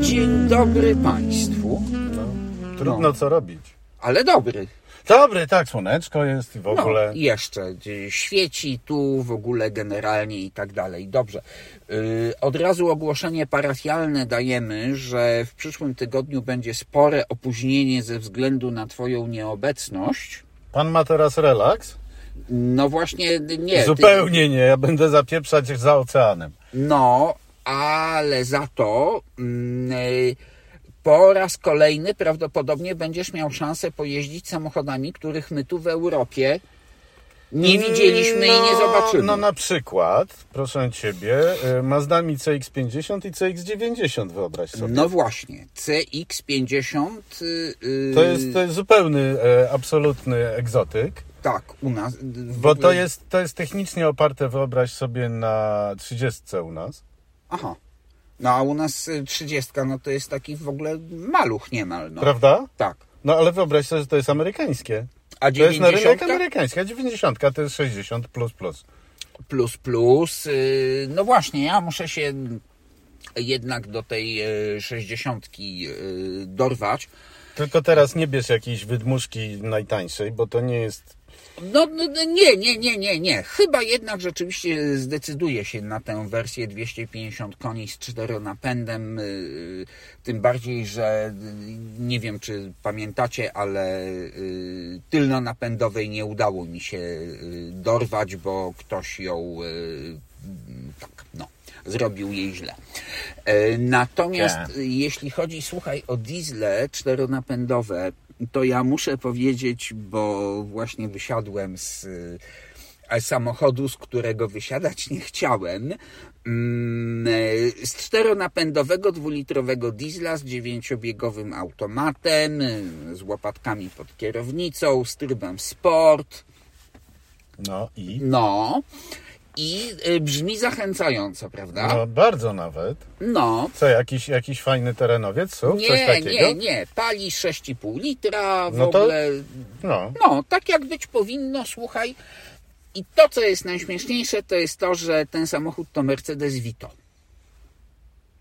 Dzień dobry Państwu. No, trudno co robić. Ale dobry. Dobry, tak, słoneczko jest i w ogóle. No, jeszcze y, świeci tu w ogóle generalnie i tak dalej. Dobrze. Y, Od razu ogłoszenie parafialne dajemy, że w przyszłym tygodniu będzie spore opóźnienie ze względu na Twoją nieobecność. Pan ma teraz relaks? No właśnie, nie. ty- Zupełnie nie, ja będę zapieprzać za oceanem. No, ale za to mm, y, po raz kolejny prawdopodobnie będziesz miał szansę pojeździć samochodami, których my tu w Europie nie widzieliśmy i nie zobaczymy. No na przykład, proszę Ciebie, y, Mazdami CX-50 i CX-90 wyobraź sobie. No właśnie, CX50 y, y, To jest, to jest zupełny, e, absolutny egzotyk, tak u nas. bo to jest, to jest technicznie oparte, wyobraź sobie, na 30 u nas. Aha. No a u nas y, 30 no to jest taki w ogóle maluch niemal. No. Prawda? Tak. No ale wyobraź sobie, że to jest amerykańskie. A To jest na rynek 90 amerykański, a 90 to jest 60 plus plus. plus plus. y, No właśnie, ja muszę się jednak do tej y, 60 y, dorwać. Tylko teraz nie bierz jakiejś wydmuszki najtańszej, bo to nie jest. No, no no, nie, nie, nie, nie, nie. Chyba jednak rzeczywiście zdecyduje się na tę wersję 250 koni z czteronapędem. y, Tym bardziej, że y, nie wiem, czy pamiętacie, ale y, tylnonapędowej nie udało mi się dorwać, bo ktoś ją tak, no, zrobił jej źle. E, Natomiast Tak. jeśli chodzi, słuchaj, o diesle czteronapędowe, to ja muszę powiedzieć, bo właśnie wysiadłem z e, samochodu, z którego wysiadać nie chciałem, mm, e, z czteronapędowego dwulitrowego diesla z dziewięciobiegowym automatem, z łopatkami pod kierownicą, z trybem sport, No i. no i e, brzmi zachęcająco, prawda? No bardzo nawet. No, Co, jakiś, jakiś fajny terenowiec? Słów? Coś nie, takiego? nie, nie. Pali 6,5 litra w No to- ogóle. No. No, tak jak być powinno, słuchaj. I to, co jest najśmieszniejsze, to jest to, że ten samochód to Mercedes Vito.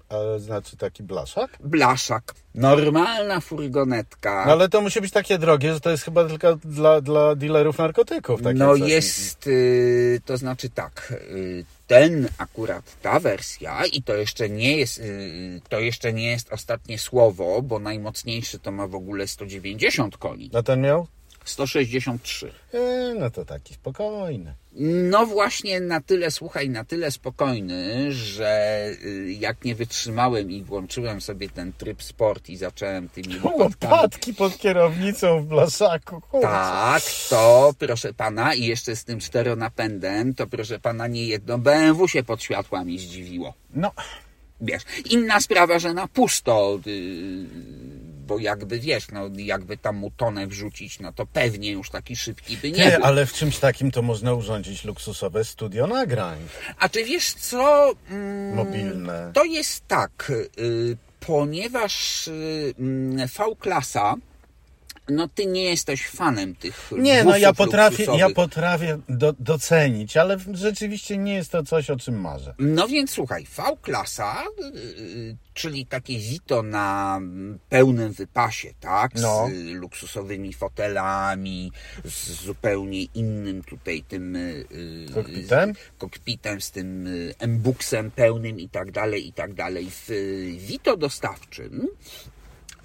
Ale znaczy taki blaszak? Blaszak. Normalna furgonetka. No ale to musi być takie drogie, że to jest chyba tylko dla, dla dealerów narkotyków. No coś. jest, y, to znaczy tak, y, ten akurat, ta wersja i to jeszcze nie jest, y, to jeszcze nie jest ostatnie słowo, bo najmocniejszy to ma w ogóle 190 koni. No ten miał? 163. E, no to taki spokojny. No właśnie na tyle, słuchaj, na tyle spokojny, że y, jak nie wytrzymałem i włączyłem sobie ten tryb sport i zacząłem tymi łopatkami Łopatki pod kierownicą w blaszaku. kurczę. tak, to proszę pana i jeszcze z tym czteronapędem, to proszę pana nie jedno BMW się pod światłami zdziwiło. No, Wiesz, inna sprawa, że na pusto, yy, bo jakby wiesz, no jakby tam mu tonę wrzucić, no to pewnie już taki szybki by nie nie, był. ale w czymś takim to można urządzić luksusowe studio nagrań A czy wiesz co? Mm, mobilne. To jest tak, y, ponieważ y, mm, V-klasa, no ty nie jesteś fanem tych Nie, no ja potrafię, ja potrafię do, docenić, ale rzeczywiście nie jest to coś, o czym marzę. No więc słuchaj, V-klasa, y, czyli takie Vito na pełnym wypasie, tak? No. Z y, luksusowymi fotelami, z zupełnie innym tutaj tym y, y, Kokpitem? z- kokpitem, z tym y, embuksem pełnym i tak dalej, i tak dalej. W y, Vito dostawczym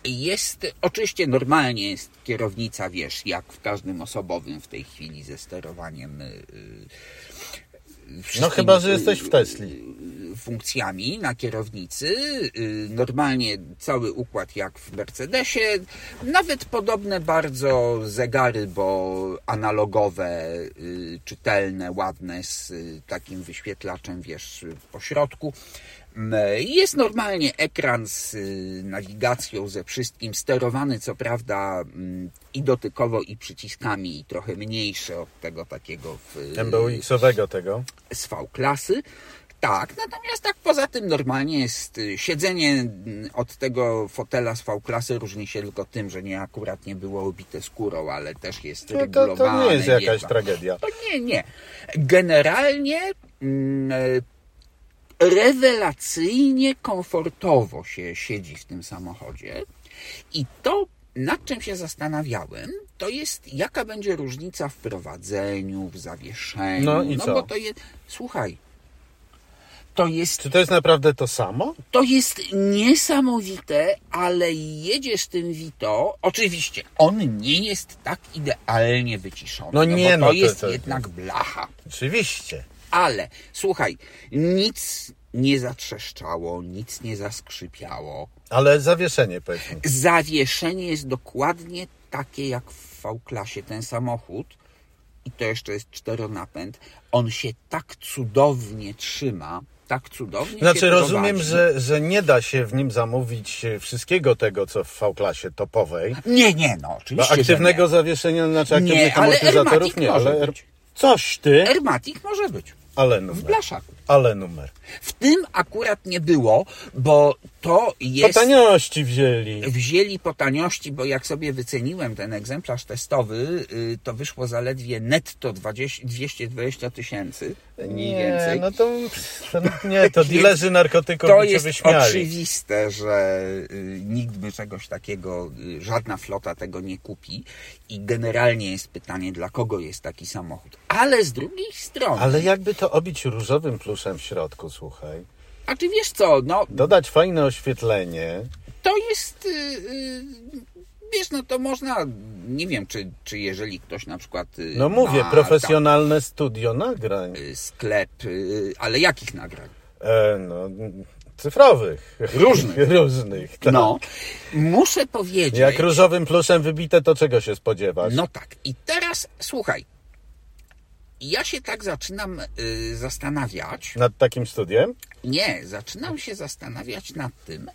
jest, oczywiście normalnie jest kierownica, wiesz, jak w każdym osobowym w tej chwili ze sterowaniem y, y, No chyba, że y, jesteś w Tesli. Funkcjami na kierownicy. y, Normalnie cały układ jak w Mercedesie. Nawet podobne bardzo zegary, bo analogowe, y, czytelne, ładne z y, takim wyświetlaczem, wiesz, po środku. Mm, Jest normalnie ekran z nawigacją ze wszystkim, sterowany co prawda mm, i dotykowo, i przyciskami, i trochę mniejszy od tego takiego w, MBUX-owego tego. z V-klasy. Tak, natomiast tak poza tym normalnie jest y, siedzenie mm, od tego fotela z V-klasy różni się tylko tym, że nie akurat nie było obite skórą, ale też jest To, to, regulowane. to nie jest jakaś pan. tragedia. To nie, nie. Generalnie mm, e, rewelacyjnie komfortowo się siedzi w tym samochodzie. I to, nad czym się zastanawiałem, to jest jaka będzie różnica w prowadzeniu, w zawieszeniu. No i co? bo to jest. Słuchaj. To jest Czy to jest naprawdę to samo? to jest niesamowite, ale jedziesz tym Vito. Oczywiście, on nie jest tak idealnie wyciszony. No nie, bo to no to- jest to- jednak blacha. Oczywiście. Ale słuchaj, nic nie zatrzeszczało, nic nie zaskrzypiało. Ale zawieszenie powiedz mi. Zawieszenie jest dokładnie takie jak w V-klasie ten samochód. I to jeszcze jest czteronapęd. On się tak cudownie trzyma, tak cudownie się Znaczy rozumiem, prowadzi. że, że nie da się w nim zamówić e, wszystkiego tego, co w V-klasie topowej. Nie, nie, no Bo oczywiście, że aktywnego nie. zawieszenia, znaczy Nie, aktywnych ale amortyzatorów nie, może ale... być. Coś ty, Ermatic może być. ale W numer. blaszaku. Ale numer. W tym akurat nie było, bo to Po jest... taniości wzięli. Wzięli po taniości, bo jak sobie wyceniłem ten egzemplarz testowy, y, to wyszło zaledwie netto 20, 220 tysięcy, mniej Nie, więcej. no to, nie, to dilerzy narkotyków To jest wyśmiali. oczywiste, że y, nikt by czegoś takiego, y, żadna flota tego nie kupi i generalnie jest pytanie, dla kogo jest taki samochód. Ale z drugiej strony, Ale jakby to obić różowym w środku, słuchaj. a czy wiesz co, no Dodać fajne oświetlenie. to jest, y, y, wiesz, no to można, nie wiem, czy, czy jeżeli ktoś na przykład y, No mówię, ma profesjonalne studio nagrań. tam, y, sklep, ale jakich nagrań? E, no, cyfrowych. Różnych. Różnych, tak. No, muszę powiedzieć... Jak różowym pluszem wybite, to czego się spodziewasz? No tak. I teraz słuchaj. Ja się tak zaczynam y, zastanawiać. Nad takim studiem? Nie, zaczynam się zastanawiać nad tym,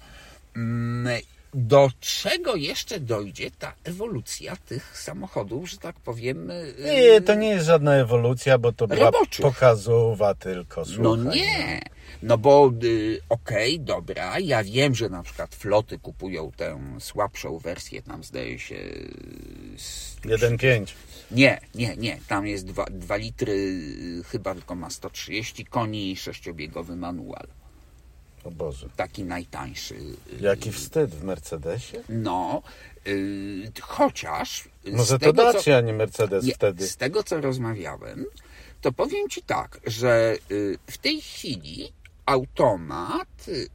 mm, do czego jeszcze dojdzie ta ewolucja tych samochodów, że tak powiem. y, Nie, to nie jest żadna ewolucja, bo to była Roboczych. pokazowa tylko, słuchaj. No nie. No bo y, okej, dobra, ja wiem, że na przykład floty kupują tę słabszą wersję, tam zdaje się. y, z 1.5. Nie, nie, nie. Tam jest 2 litry, y, chyba tylko ma 130 koni i sześciobiegowy manual. O Boże. Taki najtańszy. y, Jaki wstyd w Mercedesie? No, y, chociaż. Może to tego, co- Dacia, a nie Mercedes nie, wtedy. Z tego, co rozmawiałem, to powiem Ci tak, że y, w tej chwili automat,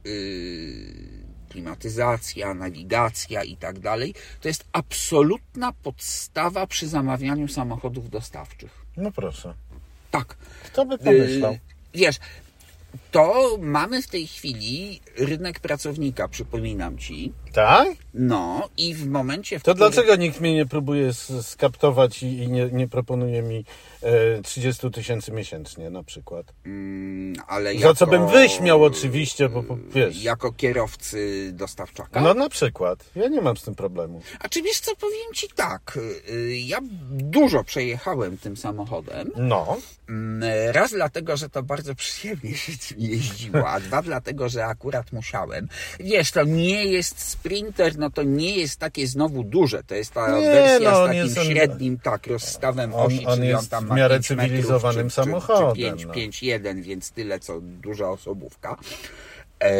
y, klimatyzacja, nawigacja i tak dalej, to jest absolutna podstawa przy zamawianiu samochodów dostawczych. No proszę. Tak. Kto by pomyślał? Y, Wiesz, to mamy w tej chwili rynek pracownika, przypominam ci. Tak? No i w momencie, w To którym... dlaczego nikt mnie nie próbuje skaptować i, nie, nie proponuje mi e, 30 tysięcy miesięcznie na przykład? Mm, ale Za co jako- bym wyśmiał oczywiście, bo, bo wiesz. Jako kierowcy dostawczaka. No na przykład. Ja nie mam z tym problemu. A czy wiesz co, powiem ci tak, y, ja dużo przejechałem tym samochodem. No. Mm, Raz dlatego, że to bardzo przyjemnie się tym jeździło, a dwa dlatego, że akurat musiałem. Wiesz, to nie jest Sprinter, no to nie jest takie znowu duże, to jest ta Nie, wersja no, z takim jest średnim, tak, rozstawem on- osi, on czyli jest on tam w miarę 5 metrów, cywilizowanym czy, samochodem, Czy, czy 5, no. 5, 1, więc tyle, co duża osobówka. E,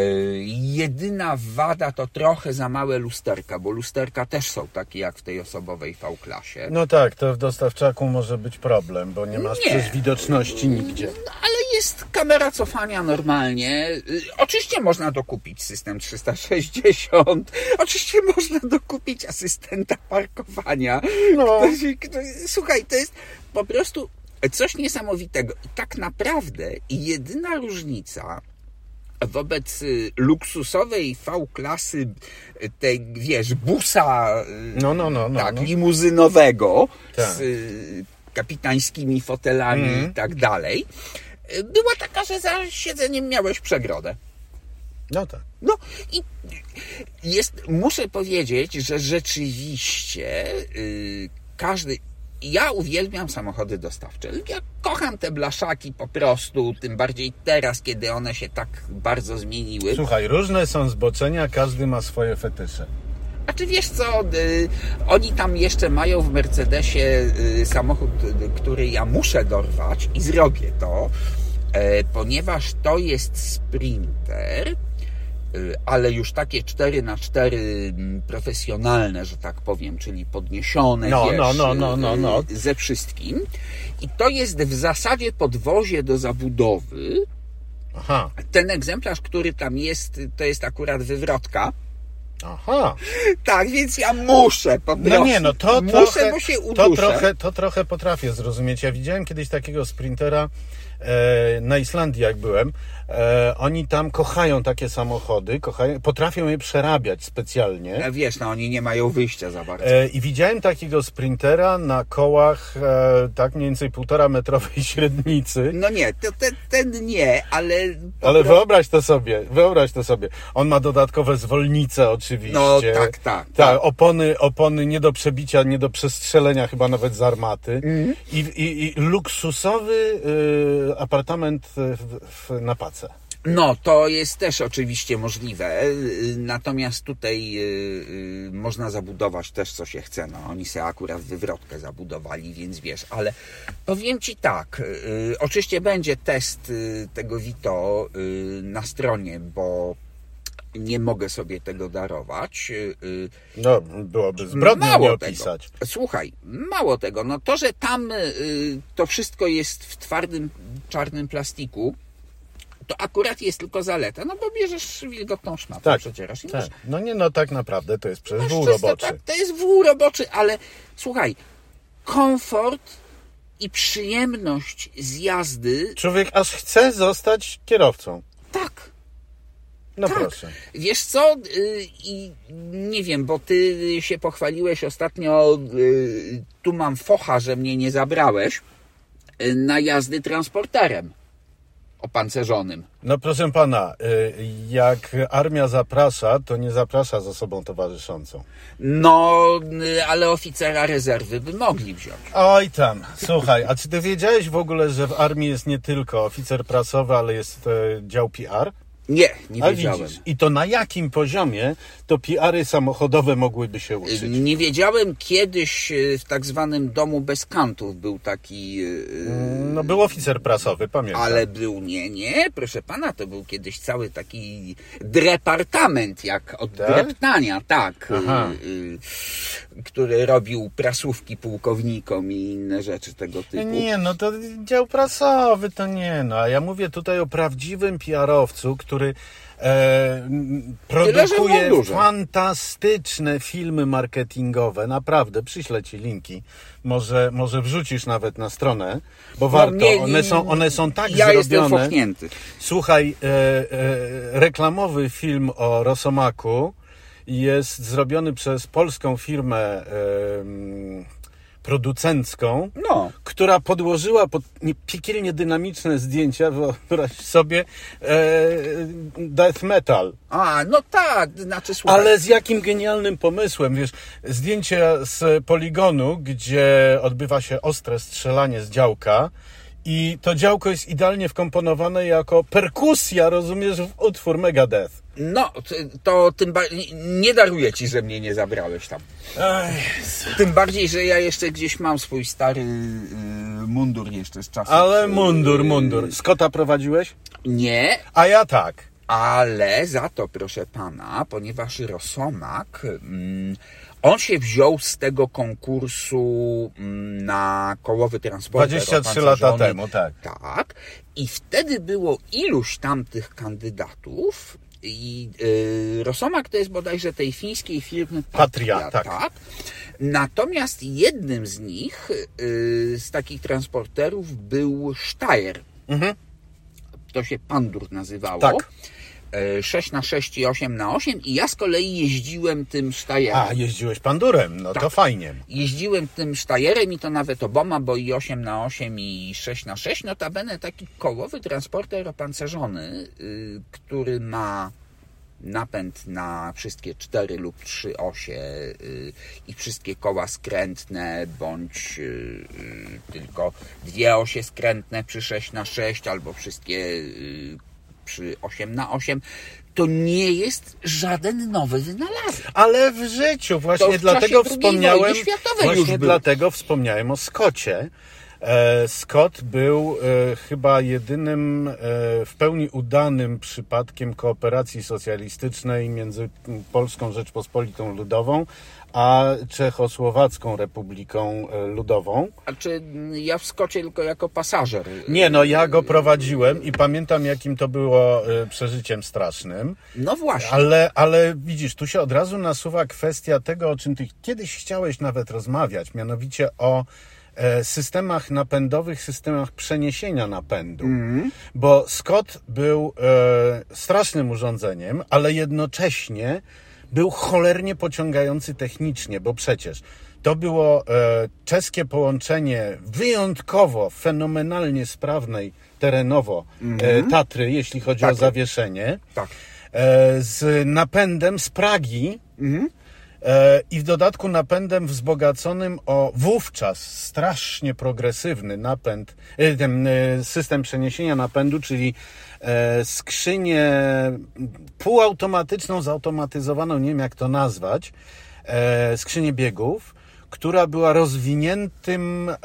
jedyna wada to trochę za małe lusterka, bo lusterka też są takie jak w tej osobowej V-klasie. No tak, to w dostawczaku może być problem, bo nie masz Nie. przecież widoczności nigdzie. No, ale jest kamera cofania normalnie. Y, Oczywiście można dokupić system 360. Oczywiście można dokupić asystenta parkowania. No. Ktoś- ktoś- Słuchaj, to jest po prostu coś niesamowitego. I tak naprawdę jedyna różnica wobec y, luksusowej V-klasy, y, tej, wiesz, busa No, no, no, no, tak, no. limuzynowego Tak. z kapitańskimi fotelami Mhm. i tak dalej, była taka, że za siedzeniem miałeś przegrodę. No tak. No i jest, muszę powiedzieć, że rzeczywiście y, każdy. Ja uwielbiam samochody dostawcze. Ja kocham te blaszaki po prostu, tym bardziej teraz, kiedy one się tak bardzo zmieniły. Słuchaj, różne są zboczenia, każdy ma swoje fetysze. A czy wiesz co, y, oni tam jeszcze mają w Mercedesie y, samochód, y, który ja muszę dorwać i zrobię to. E, ponieważ to jest sprinter, y, ale już takie 4 na 4 profesjonalne, że tak powiem, czyli podniesione No, wiesz, no, no, no, no, no. y, ze wszystkim. I to jest w zasadzie podwozie do zabudowy. Aha, Ten egzemplarz, który tam jest, to jest akurat wywrotka. aha. Tak, więc ja muszę po prostu. No nie, no to muszę, trochę, bo się to uduszę. trochę, to trochę potrafię zrozumieć. Ja widziałem kiedyś takiego sprintera e, na Islandii, jak byłem. E, oni tam kochają takie samochody, kochają, potrafią je przerabiać specjalnie. No wiesz, no oni nie mają wyjścia za bardzo. E, I widziałem takiego sprintera na kołach e, tak mniej więcej półtora metrowej średnicy. No nie, to, ten, ten nie, ale... Ale wyobraź to sobie, wyobraź to sobie. On ma dodatkowe zwolnice oczywiście. No tak, tak. Tak, opony, opony nie do przebicia, nie do przestrzelenia chyba nawet z armaty. Mhm. I, i, I luksusowy y, apartament w, w, na pace. No, to jest też oczywiście możliwe, natomiast tutaj y, y, można zabudować też co się chce. No, oni sobie akurat wywrotkę zabudowali, więc wiesz, ale powiem Ci tak, y, oczywiście będzie test tego Vito na stronie, bo nie mogę sobie tego darować. No, byłoby zbrodnią Mało nie tego. opisać. Słuchaj, mało tego, no to, że tam to wszystko jest w twardym, czarnym plastiku, to akurat jest tylko zaleta, no bo bierzesz wilgotną szmatę, Tak, przecierasz i Tak. masz, No nie, no tak naprawdę to jest przecież wół roboczy. tak, to jest wół roboczy, ale słuchaj, komfort i przyjemność z jazdy, Człowiek aż chce zostać kierowcą. tak, No Tak. proszę. Wiesz co, y, i nie wiem, bo ty się pochwaliłeś ostatnio, y, tu mam focha, że mnie nie zabrałeś, y, na jazdy transporterem opancerzonym. No proszę pana, y, jak armia zaprasza, to nie zaprasza z osobą towarzyszącą. No, y, ale oficera rezerwy by mogli wziąć. Oj tam, słuchaj, a czy ty wiedziałeś w ogóle, że w armii jest nie tylko oficer prasowy, ale jest e, dział PR? Nie, nie A wiedziałem. widzisz, i to na jakim poziomie to PR-y samochodowe mogłyby się uczyć? Nie wiedziałem kiedyś y, w tak zwanym domu bez kantów był taki... y, No był oficer prasowy, pamiętam. Ale był nie, nie, proszę pana, to był kiedyś cały taki departament, jak od Tak? dreptania, tak, Aha. Który robił prasówki pułkownikom i inne rzeczy tego typu. Nie, no to dział prasowy to nie, no. A ja mówię tutaj o prawdziwym PR-owcu, który e, produkuje fantastyczne filmy marketingowe. Naprawdę, przyślę ci linki. Może, może wrzucisz nawet na stronę, bo warto. No, nie, one, są, one są tak Ja jestem zrobione. fochnięty. Słuchaj, e, e, reklamowy film o Rosomaku jest zrobiony przez polską firmę producencką No, która podłożyła pod nie- piekielnie dynamiczne zdjęcia, wyobraź sobie, e, death metal. a, no tak, znaczy słuchaj, Ale z jakim genialnym pomysłem, wiesz, zdjęcia z poligonu, gdzie odbywa się ostre strzelanie z działka i to działko jest idealnie wkomponowane jako perkusja, rozumiesz, w utwór Megadeth. no, to, tym bardziej, nie daruję ci, że mnie nie zabrałeś tam. Tym bardziej, że ja jeszcze gdzieś mam swój stary y, mundur jeszcze z czasów. Ale y, mundur, mundur. Skota prowadziłeś? Nie, A ja tak. Ale za to, proszę pana, ponieważ Rosomak, mm, on się wziął z tego konkursu mm, na kołowy transport. 23 lata temu, tak. Tak. I wtedy było iluś tam tych kandydatów. I y, Rosomak to jest bodajże tej fińskiej firmy Patria, tak. Natomiast jednym z nich, y, z takich transporterów, był Steyr. Mhm. To się Pandur nazywało. Tak. E, 6 na 6 i 8 na 8 i ja z kolei jeździłem tym Steyerem. A, jeździłeś pandurem, no to Tak. fajnie. Jeździłem tym Steyerem i to nawet oboma, bo i 8 na 8 i 6 na 6 notabene taki kołowy transporter opancerzony, y, który ma napęd na wszystkie 4 lub 3 osie y, i wszystkie koła skrętne, bądź y, y, tylko dwie osie skrętne przy 6 na 6 albo wszystkie y, przy 8 na 8 to nie jest żaden nowy wynalazek. Ale w życiu To właśnie w dlatego II wspomniałem właśnie dlatego wspomniałem o Skocie, Scott był e, chyba jedynym e, w pełni udanym przypadkiem kooperacji socjalistycznej między Polską Rzeczpospolitą Ludową a Czechosłowacką Republiką e, Ludową. A czy ja w Skocie tylko jako pasażer? Nie, no ja go prowadziłem i pamiętam, jakim to było e, przeżyciem strasznym. No właśnie. Ale, ale widzisz, tu się od razu nasuwa kwestia tego, o czym ty kiedyś chciałeś nawet rozmawiać, mianowicie o e, systemach napędowych, systemach przeniesienia napędu. Bo Scott był e, strasznym urządzeniem, ale jednocześnie był cholernie pociągający technicznie, bo przecież to było e, czeskie połączenie wyjątkowo, fenomenalnie sprawnej terenowo e, Tatry, jeśli chodzi o zawieszenie, Tak. e, z napędem z Pragi e, i w dodatku napędem wzbogaconym o wówczas strasznie progresywny napęd, e, ten e, system przeniesienia napędu, czyli e, skrzynię półautomatyczną, zautomatyzowaną, nie wiem jak to nazwać, e, skrzynię biegów, która była rozwiniętym e,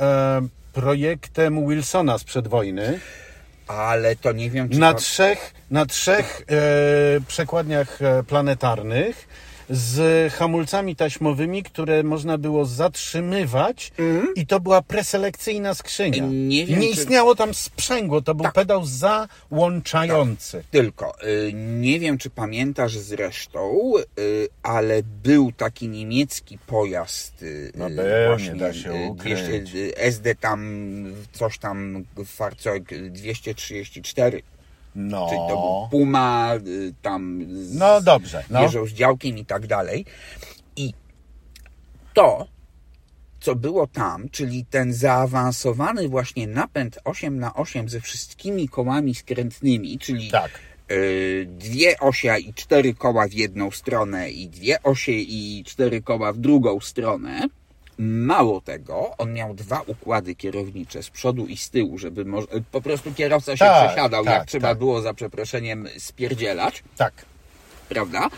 projektem Wilsona sprzed wojny. Ale to nie wiem, czy Na to... trzech, na trzech e, przekładniach e, planetarnych z hamulcami taśmowymi, które można było zatrzymywać i to była preselekcyjna skrzynia. Nie wiem, nie czy- istniało tam sprzęgło, to był Tak. pedał załączający. Tylko, y, nie wiem czy pamiętasz zresztą, y, ale był taki niemiecki pojazd. y, No y, był, nie da się y, ukryć. 200, y, SD tam, coś tam, Fahrzeug 234. No. Czyli to był Puma, y, tam z, No dobrze, no. jeżdżą z działkiem i tak dalej. I to, co było tam, czyli ten zaawansowany właśnie napęd 8 na 8 ze wszystkimi kołami skrętnymi, czyli Tak. y, dwie osie i cztery koła w jedną stronę i dwie osie i cztery koła w drugą stronę. Mało tego, on miał dwa układy kierownicze z przodu i z tyłu, żeby po prostu kierowca się Tak, przesiadał, tak, jak trzeba tak. było za przeproszeniem spierdzielać Tak. prawda?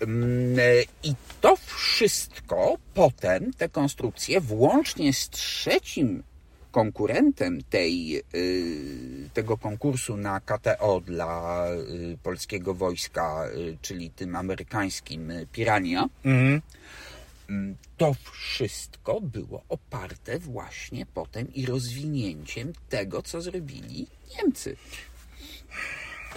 Mm, I to wszystko potem, te konstrukcje, włącznie z trzecim konkurentem tej, y, tego konkursu na KTO dla y, polskiego wojska, y, czyli tym amerykańskim Pirania, Mhm. Mm, to wszystko było oparte właśnie potem i rozwinięciem tego, co zrobili Niemcy.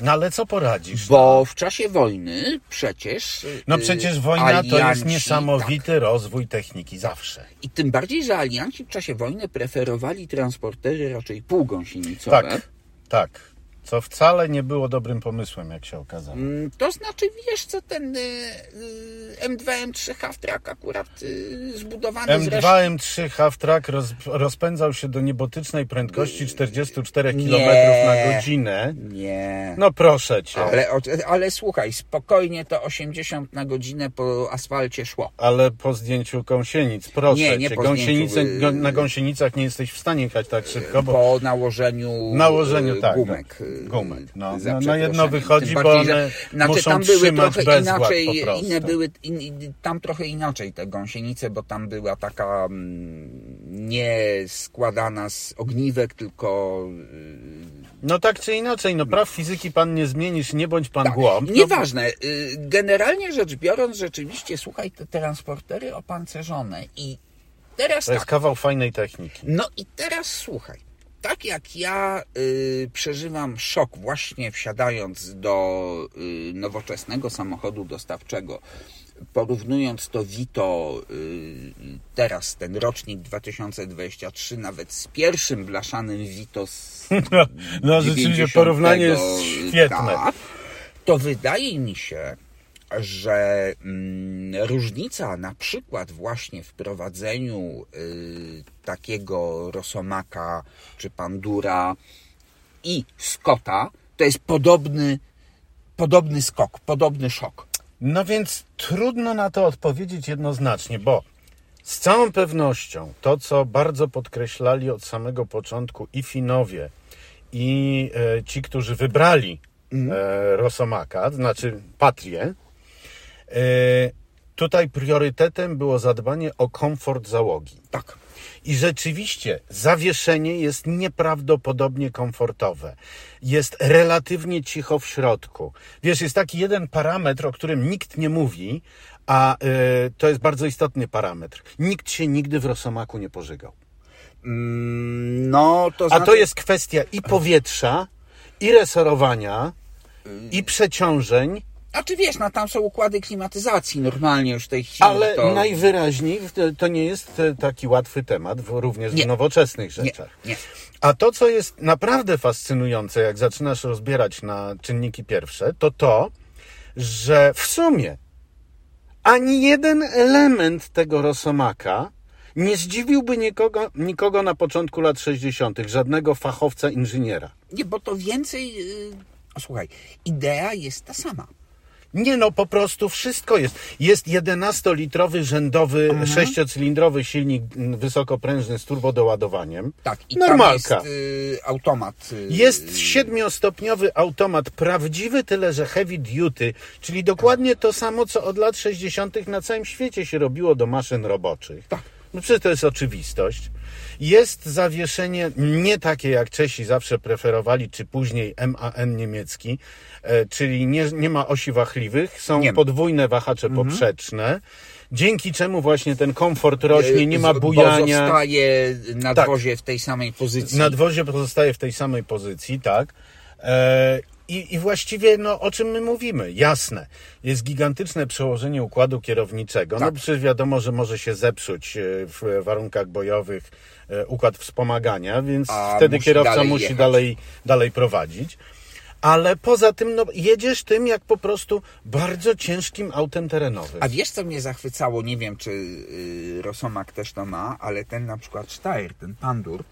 No ale co poradzisz? Bo w czasie wojny przecież. No y, przecież wojna to jest alianci- niesamowity Tak. rozwój techniki, zawsze. I tym bardziej, że alianci w czasie wojny preferowali transportery raczej półgąsienicowe. Tak, tak. Co wcale nie było dobrym pomysłem, jak się okazało. Mm, To znaczy, wiesz co, ten y, y, M2, M3 Half-Track akurat y, zbudowany M2, zresztą... M3 Half-Track roz, rozpędzał się do niebotycznej prędkości 44 Nie. km na godzinę. Nie. No proszę cię, ale, Ale, ale słuchaj, spokojnie to 80 na godzinę po asfalcie szło. po zdjęciu gąsienic, proszę Nie, nie cię. po Gąsienice, zdjęciu, y- na gąsienicach nie jesteś w stanie jechać tak szybko, bo Po nałożeniu, nałożeniu y, tak, gumek. no, y, gumek, no. No, na jedno wychodzi, Tym bo bardziej, one że, znaczy, muszą tam były trzymać trochę inaczej, inne były, in, tam trochę inaczej te gąsienice, bo tam była taka mm, nie składana z ogniwek, tylko y, No tak czy inaczej, no praw fizyki pan nie zmienisz, nie bądź pan tak, głąb. No, Nieważne. Y, Generalnie rzecz biorąc, rzeczywiście, słuchaj, te transportery opancerzone i teraz to jest tak, kawał fajnej techniki. No i teraz słuchaj. Tak jak ja y, przeżywam szok właśnie wsiadając do y, nowoczesnego samochodu dostawczego, porównując to Vito y, teraz, ten rocznik 2023, nawet z pierwszym blaszanym Vito z No, no rzeczywiście 90, porównanie jest świetne. tak, to wydaje mi się, że mm, różnica na przykład właśnie w prowadzeniu y, takiego Rosomaka czy Pandura i Scotta to jest podobny, podobny skok, podobny szok. No więc trudno na to odpowiedzieć jednoznacznie, bo z całą pewnością to, co bardzo podkreślali od samego początku i Finowie, i e, ci, którzy wybrali e, Rosomaka, znaczy Patrię, Tutaj priorytetem było zadbanie o komfort załogi. Tak. I rzeczywiście zawieszenie jest nieprawdopodobnie komfortowe. Jest relatywnie cicho w środku. Wiesz, jest taki jeden parametr, o którym nikt nie mówi, a y, to jest bardzo istotny parametr. Nikt się nigdy w Rosomaku nie pożygał. Mm, No, to A znaczy... to jest kwestia i powietrza, i resorowania, i przeciążeń, A czy wiesz, no tam są układy klimatyzacji normalnie już w tej chwili. ale to... najwyraźniej to- nie jest e, taki łatwy temat, również Nie. w nowoczesnych Nie, rzeczach. nie. A to, co jest naprawdę fascynujące, jak zaczynasz rozbierać na czynniki pierwsze, to to, że w sumie ani jeden element tego rosomaka nie zdziwiłby nikogo, nikogo na początku lat 60., żadnego fachowca inżyniera. Nie, bo to więcej... Yy... O, słuchaj, idea jest ta sama. Nie no, po prostu wszystko jest. Jest 11-litrowy rzędowy, Mhm. sześciocylindrowy silnik wysokoprężny z turbodoładowaniem. Tak, i Normalka. jest yy, automat. Yy... Jest siedmiostopniowy automat prawdziwy, tyle że heavy duty, czyli dokładnie to samo, co od lat 60. na całym świecie się robiło do maszyn roboczych. Tak. No przecież to jest oczywistość. Jest zawieszenie nie takie, jak Czesi zawsze preferowali, czy później MAN niemiecki, e, czyli nie, nie ma osi wachliwych, są Nie. Mhm. podwójne wahacze poprzeczne, dzięki czemu właśnie ten komfort rośnie, nie ma bujania. zostaje na Tak. dwozie w tej samej pozycji. Nadwozie pozostaje w tej samej pozycji, tak. I, I właściwie, no, o czym my mówimy? Jasne, jest gigantyczne przełożenie układu kierowniczego. No Tak. przecież wiadomo, że może się zepsuć e, w warunkach bojowych e, układ wspomagania, więc A wtedy musi kierowca dalej musi jechać. dalej, dalej prowadzić. Ale poza tym, no, jedziesz tym jak po prostu bardzo ciężkim autem terenowym. A wiesz, co mnie zachwycało? Nie wiem, czy yy, Rosomak też to ma, ale ten na przykład Steyr, ten Pandur,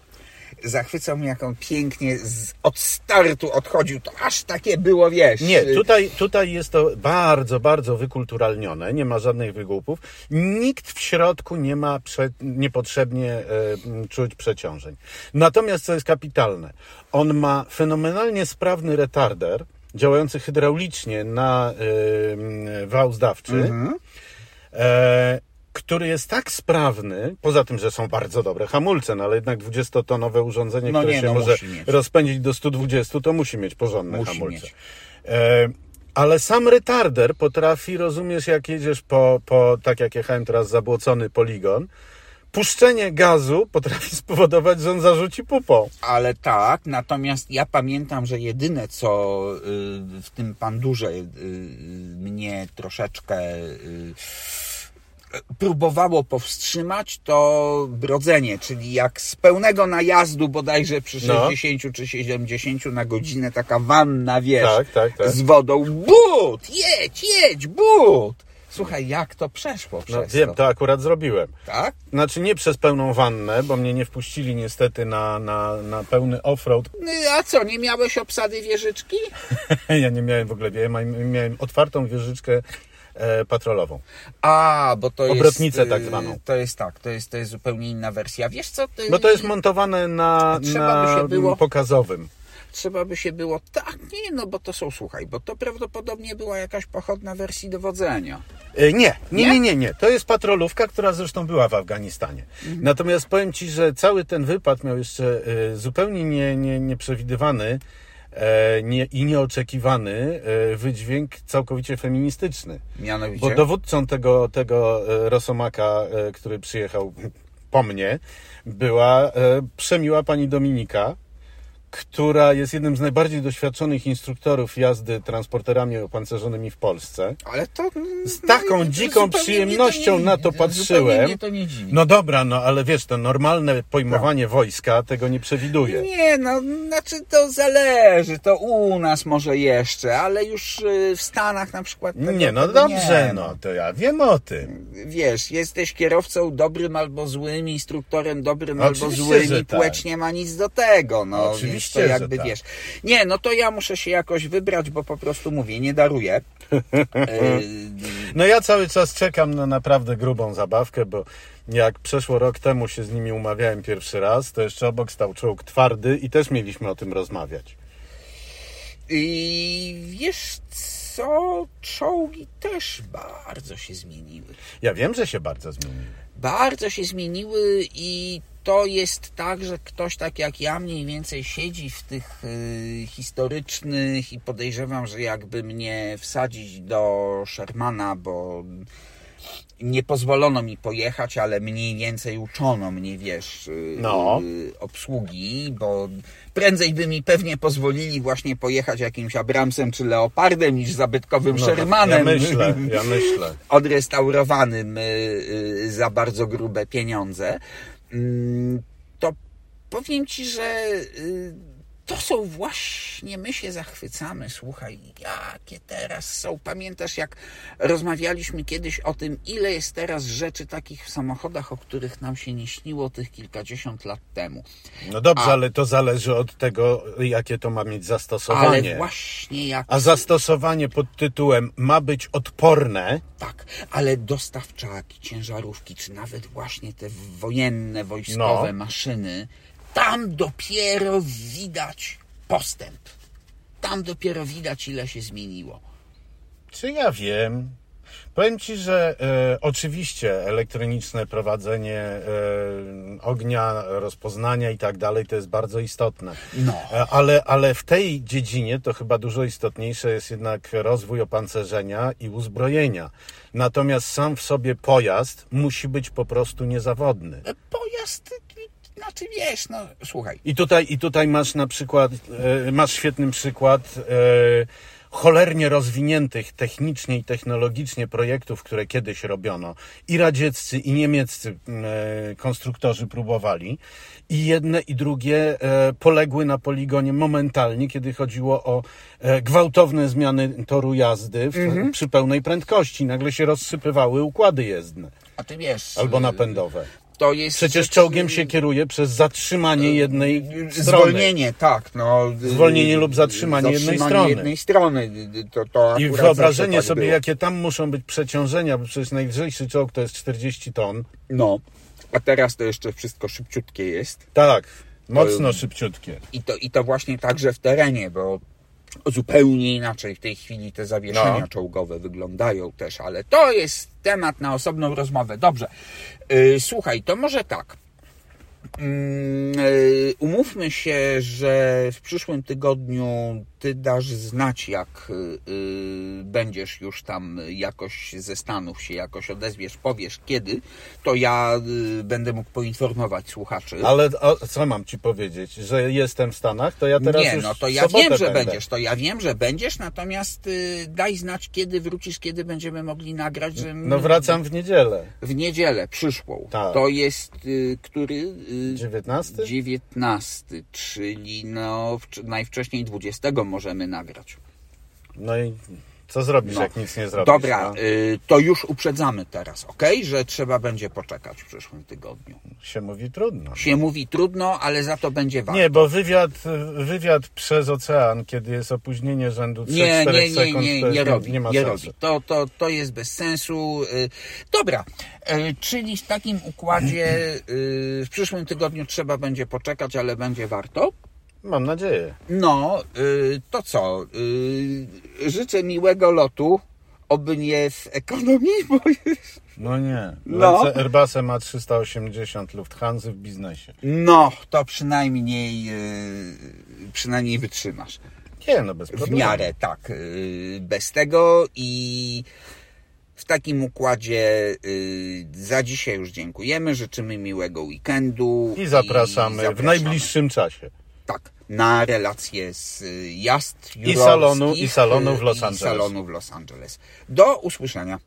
zachwycał mnie, jak on pięknie z, od startu odchodził. To aż takie było, wiesz. Nie, tutaj, tutaj jest to bardzo, bardzo wykulturalnione, nie ma żadnych wygłupów. Nikt w środku nie ma prze, niepotrzebnie e, czuć przeciążeń. Natomiast, co jest kapitalne, on ma fenomenalnie sprawny retarder, działający hydraulicznie na e, wał zdawczy, Mhm. e, który jest tak sprawny, poza tym, że są bardzo dobre hamulce, no ale jednak 20-tonowe urządzenie, No które nie, się no może rozpędzić do 120, to musi mieć porządne Musi hamulce. mieć. E, ale sam retarder potrafi, rozumiesz, jak jedziesz po, po, tak jak jechałem teraz, zabłocony poligon, puszczenie gazu potrafi spowodować, że on zarzuci pupą. Ale tak, natomiast ja pamiętam, że jedyne co y, w tym pandurze y, mnie troszeczkę y, próbowało powstrzymać, to brodzenie, czyli jak z pełnego najazdu bodajże przy No. 60 czy 70 na godzinę taka wanna, wiesz, Tak, tak, tak. z wodą, but, jedź, jedź, but. Słuchaj, jak to przeszło przez No, wiem, to, to akurat zrobiłem. tak? Znaczy nie przez pełną wannę, bo mnie nie wpuścili niestety na, na, na pełny offroad. No, a co, nie miałeś obsady wieżyczki? ja nie miałem w ogóle, miałem, miałem otwartą wieżyczkę e, patrolową. A, bo to Obrotnicę jest... tak y, zwaną. To jest tak, to jest, to jest zupełnie inna wersja. Wiesz co? To, Bo to jest montowane na, na było- pokazowym. Trzeba by się było... Tak, nie, no bo to są, słuchaj, bo to prawdopodobnie była jakaś pochodna wersji dowodzenia. E, Nie, nie, Nie? nie, nie. To jest patrolówka, która zresztą była w Afganistanie. Mhm. Natomiast powiem Ci, że cały ten wypad miał jeszcze e, zupełnie nie, nie, nieprzewidywany e, nie, i nieoczekiwany e, wydźwięk całkowicie feministyczny. Mianowicie... Bo dowódcą tego, tego e, Rosomaka, e, który przyjechał po mnie, była e, przemiła pani Dominika, która jest jednym z najbardziej doświadczonych instruktorów jazdy transporterami opancerzonymi w Polsce. Ale to... Z taką no, dziką przyjemnością mnie na to patrzyłem. mnie to nie dziwi. No dobra, no ale wiesz, to normalne pojmowanie wojska tego nie przewiduje. Nie, no, znaczy to zależy, to u nas może jeszcze, ale już y, w Stanach na przykład Nie, no dobrze, nie, no to ja wiem o tym. Wiesz, jesteś kierowcą dobrym albo złym, instruktorem dobrym No albo złym i płeć tak. nie ma nic do tego, no Oczywiście, że jakby tak. wiesz. Nie, no to ja muszę się jakoś wybrać, bo po prostu mówię, nie daruję. Y, No ja cały czas czekam na naprawdę grubą zabawkę, bo jak przeszło rok temu się z nimi umawiałem pierwszy raz, to jeszcze obok stał czołg twardy i też mieliśmy o tym rozmawiać. I wiesz co, czołgi też bardzo się zmieniły. Ja wiem, że się bardzo zmieniły. Bardzo się zmieniły i to jest tak, że ktoś tak jak ja mniej więcej siedzi w tych y, historycznych i podejrzewam, że jakby mnie wsadzić do Shermana, bo nie pozwolono mi pojechać, ale mniej więcej uczono mnie, wiesz, y, No. y, obsługi, bo prędzej by mi pewnie pozwolili właśnie pojechać jakimś Abramsem czy Leopardem niż zabytkowym No, Shermanem. Ja myślę, ja myślę. odrestaurowanym y, za bardzo grube pieniądze, Mm, to powiem Ci, że to są właśnie, my się zachwycamy, słuchaj, jakie teraz są. Pamiętasz, jak rozmawialiśmy kiedyś o tym, ile jest teraz rzeczy takich w samochodach, o których nam się nie śniło tych kilkadziesiąt lat temu. No dobrze, A- ale to zależy od tego, jakie to ma mieć zastosowanie. Ale właśnie jak A zastosowanie pod tytułem ma być odporne, Tak, ale dostawczaki, ciężarówki, czy nawet właśnie te wojenne, wojskowe No. maszyny, tam dopiero widać postęp. Tam dopiero widać, ile się zmieniło. czy ja wiem? Powiem Ci, że e, oczywiście elektroniczne prowadzenie e, ognia, rozpoznania i tak dalej to jest bardzo istotne. No. E, Ale, ale w tej dziedzinie to chyba dużo istotniejsze jest jednak rozwój opancerzenia i uzbrojenia. Natomiast sam w sobie pojazd musi być po prostu niezawodny. Pojazd, znaczy wiesz, no słuchaj, I tutaj, I tutaj masz na przykład, e, masz świetny przykład e, cholernie rozwiniętych technicznie i technologicznie projektów, które kiedyś robiono. I radzieccy, i niemieccy e, konstruktorzy próbowali. I jedne, i drugie e, poległy na poligonie momentalnie, kiedy chodziło o e, gwałtowne zmiany toru jazdy w, przy pełnej prędkości. Nagle się rozsypywały układy jezdne a ty wiesz... albo napędowe. To jest Przecież czołgiem się kieruje przez zatrzymanie jednej strony. Zwolnienie, tak. No, Zwolnienie lub zatrzymanie jednej strony. jednej strony. To, to I wyobrażenie tak sobie, było. jakie tam muszą być przeciążenia, bo przecież najlżejszy czołg to jest 40 ton. No, a teraz to jeszcze wszystko szybciutkie jest. Tak, mocno szybciutkie. I to, I to właśnie także w terenie, bo zupełnie inaczej w tej chwili te zawieszenia No. czołgowe wyglądają też, ale to jest temat na osobną rozmowę. Dobrze. Yy, słuchaj, to może tak. Mm, yy, Umówmy się, że w przyszłym tygodniu ty dasz znać, jak yy, będziesz już tam jakoś ze Stanów się jakoś odezwiesz, powiesz kiedy, to ja yy, będę mógł poinformować słuchaczy. Ale co mam ci powiedzieć? Że jestem w Stanach, to ja teraz Nie, już no to ja wiem, że będę. będziesz, to ja wiem, że będziesz, natomiast y, daj znać, kiedy wrócisz, kiedy będziemy mogli nagrać, że No wracam w niedzielę. w niedzielę przyszłą. Tak. To jest y, który? Y, 19? 19, czyli no wcz- najwcześniej 20 możemy nagrać. No i co zrobisz, No. jak nic nie zrobisz? Dobra, no? y, to już uprzedzamy teraz, ok? Że trzeba będzie poczekać w przyszłym tygodniu. Się mówi trudno. Się mówi trudno, ale za to będzie warto. Nie, bo wywiad, wywiad przez ocean, kiedy jest opóźnienie rzędu 3-4 Nie, nie, nie, sekund, nie, jest, nie robi, nie ma nie sensu. robi. To, to, to jest bez sensu. Y, Dobra, y, czyli w takim układzie y, w przyszłym tygodniu trzeba będzie poczekać, ale będzie warto. Mam nadzieję. No, y, to co? Y, Życzę miłego lotu, oby nie w ekonomii, bo jest... No nie. No. Lecę Airbusem A380 Lufthansa w biznesie. No, to przynajmniej, y, przynajmniej wytrzymasz. Nie, no bez W problemu. miarę, tak. y, Bez tego i w takim układzie y, za dzisiaj już dziękujemy. Życzymy miłego weekendu. I zapraszamy, w najbliższym czasie. Tak, na relacje z y, jazd I salonu- i salonu w y, Los i Angeles. salonu w Los Angeles. Do usłyszenia.